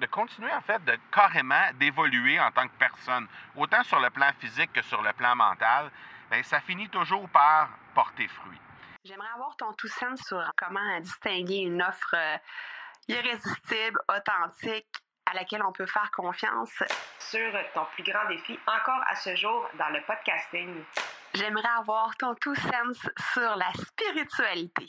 de continuer en fait de carrément d'évoluer en tant que personne, autant sur le plan physique que sur le plan mental, bien, ça finit toujours par porter fruit. J'aimerais avoir ton tout sens sur comment distinguer une offre euh, irrésistible, authentique, à laquelle on peut faire confiance. Sur ton plus grand défi encore à ce jour dans le podcasting. J'aimerais avoir ton tout sens sur la spiritualité.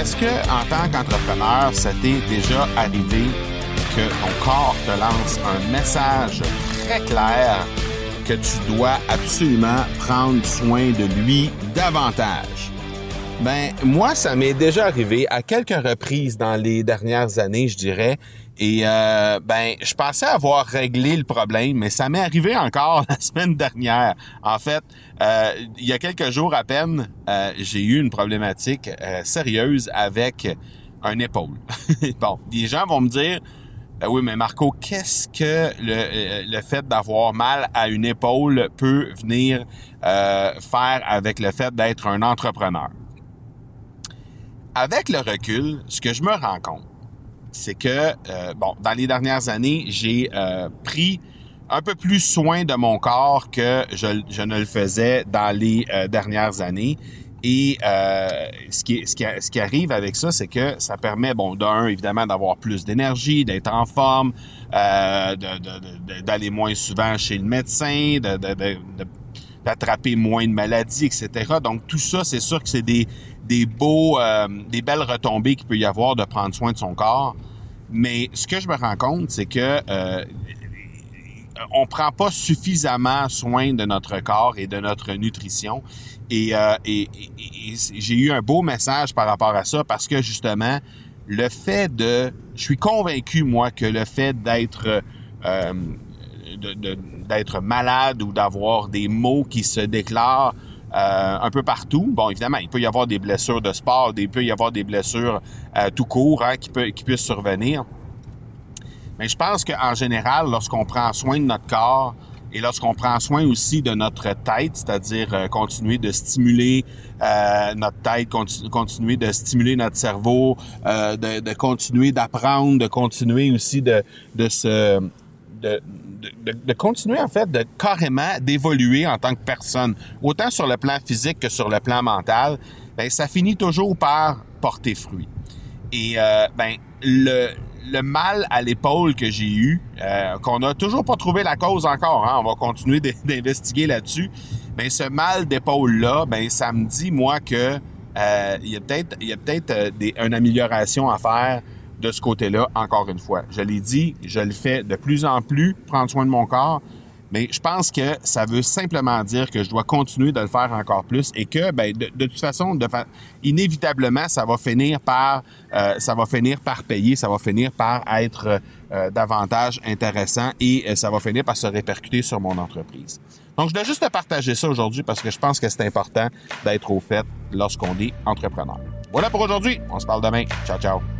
Est-ce que, en tant qu'entrepreneur, ça t'est déjà arrivé que ton corps te lance un message très clair que tu dois absolument prendre soin de lui davantage? Ben, moi, ça m'est déjà arrivé à quelques reprises dans les dernières années, je dirais. Et euh, ben, je pensais avoir réglé le problème, mais ça m'est arrivé encore la semaine dernière. En fait, euh, il y a quelques jours à peine, euh, j'ai eu une problématique sérieuse avec un épaule. bon, les gens vont me dire, oui, mais Marco, qu'est-ce que le, le fait d'avoir mal à une épaule peut venir faire avec le fait d'être un entrepreneur? Avec le recul, ce que je me rends compte, c'est que, euh, bon, dans les dernières années, j'ai euh, pris un peu plus soin de mon corps que je, ne le faisais dans les euh, dernières années. Et ce, qui, ce, qui, ce qui arrive avec ça, c'est que ça permet, bon, d'un, évidemment, d'avoir plus d'énergie, d'être en forme, d'aller moins souvent chez le médecin, d'attraper moins de maladies, etc. Donc, tout ça, c'est sûr que c'est des, des beaux, euh, des belles retombées qu'il peut y avoir de prendre soin de son corps. Mais ce que je me rends compte, c'est que euh, on prend pas suffisamment soin de notre corps et de notre nutrition. Et, euh, et, j'ai eu un beau message par rapport à ça parce que justement, le fait de, je suis convaincu moi que le fait d'être euh, d'être malade ou d'avoir des maux qui se déclarent euh, un peu partout. Bon, évidemment, il peut y avoir des blessures de sport, il peut y avoir des blessures euh, tout court hein, qui, peut, qui puissent survenir. Mais je pense qu'en général, lorsqu'on prend soin de notre corps et lorsqu'on prend soin aussi de notre tête, c'est-à-dire euh, continuer de stimuler notre tête, continuer de stimuler notre cerveau, de, continuer d'apprendre, de continuer aussi de, de se de, de, continuer en fait de carrément d'évoluer en tant que personne, autant sur le plan physique que sur le plan mental, ben ça finit toujours par porter fruit. Et euh, ben le, mal à l'épaule que j'ai eu, euh, qu'on n'a toujours pas trouvé la cause encore, hein, on va continuer d'investiguer là-dessus. Ben ce mal d'épaule là, ben ça me dit moi que euh, il y a peut-être une amélioration à faire de ce côté-là, encore une fois. Je l'ai dit, je le fais de plus en plus, prendre soin de mon corps, mais je pense que ça veut simplement dire que je dois continuer de le faire encore plus et que, ben, de, toute façon, inévitablement, ça va finir par, euh, finir par payer, ça va finir par être euh, davantage intéressant et euh, ça va finir par se répercuter sur mon entreprise. Donc, je dois juste te partager ça aujourd'hui parce que je pense que c'est important d'être au fait lorsqu'on est entrepreneur. Voilà pour aujourd'hui. On se parle demain. Ciao, ciao.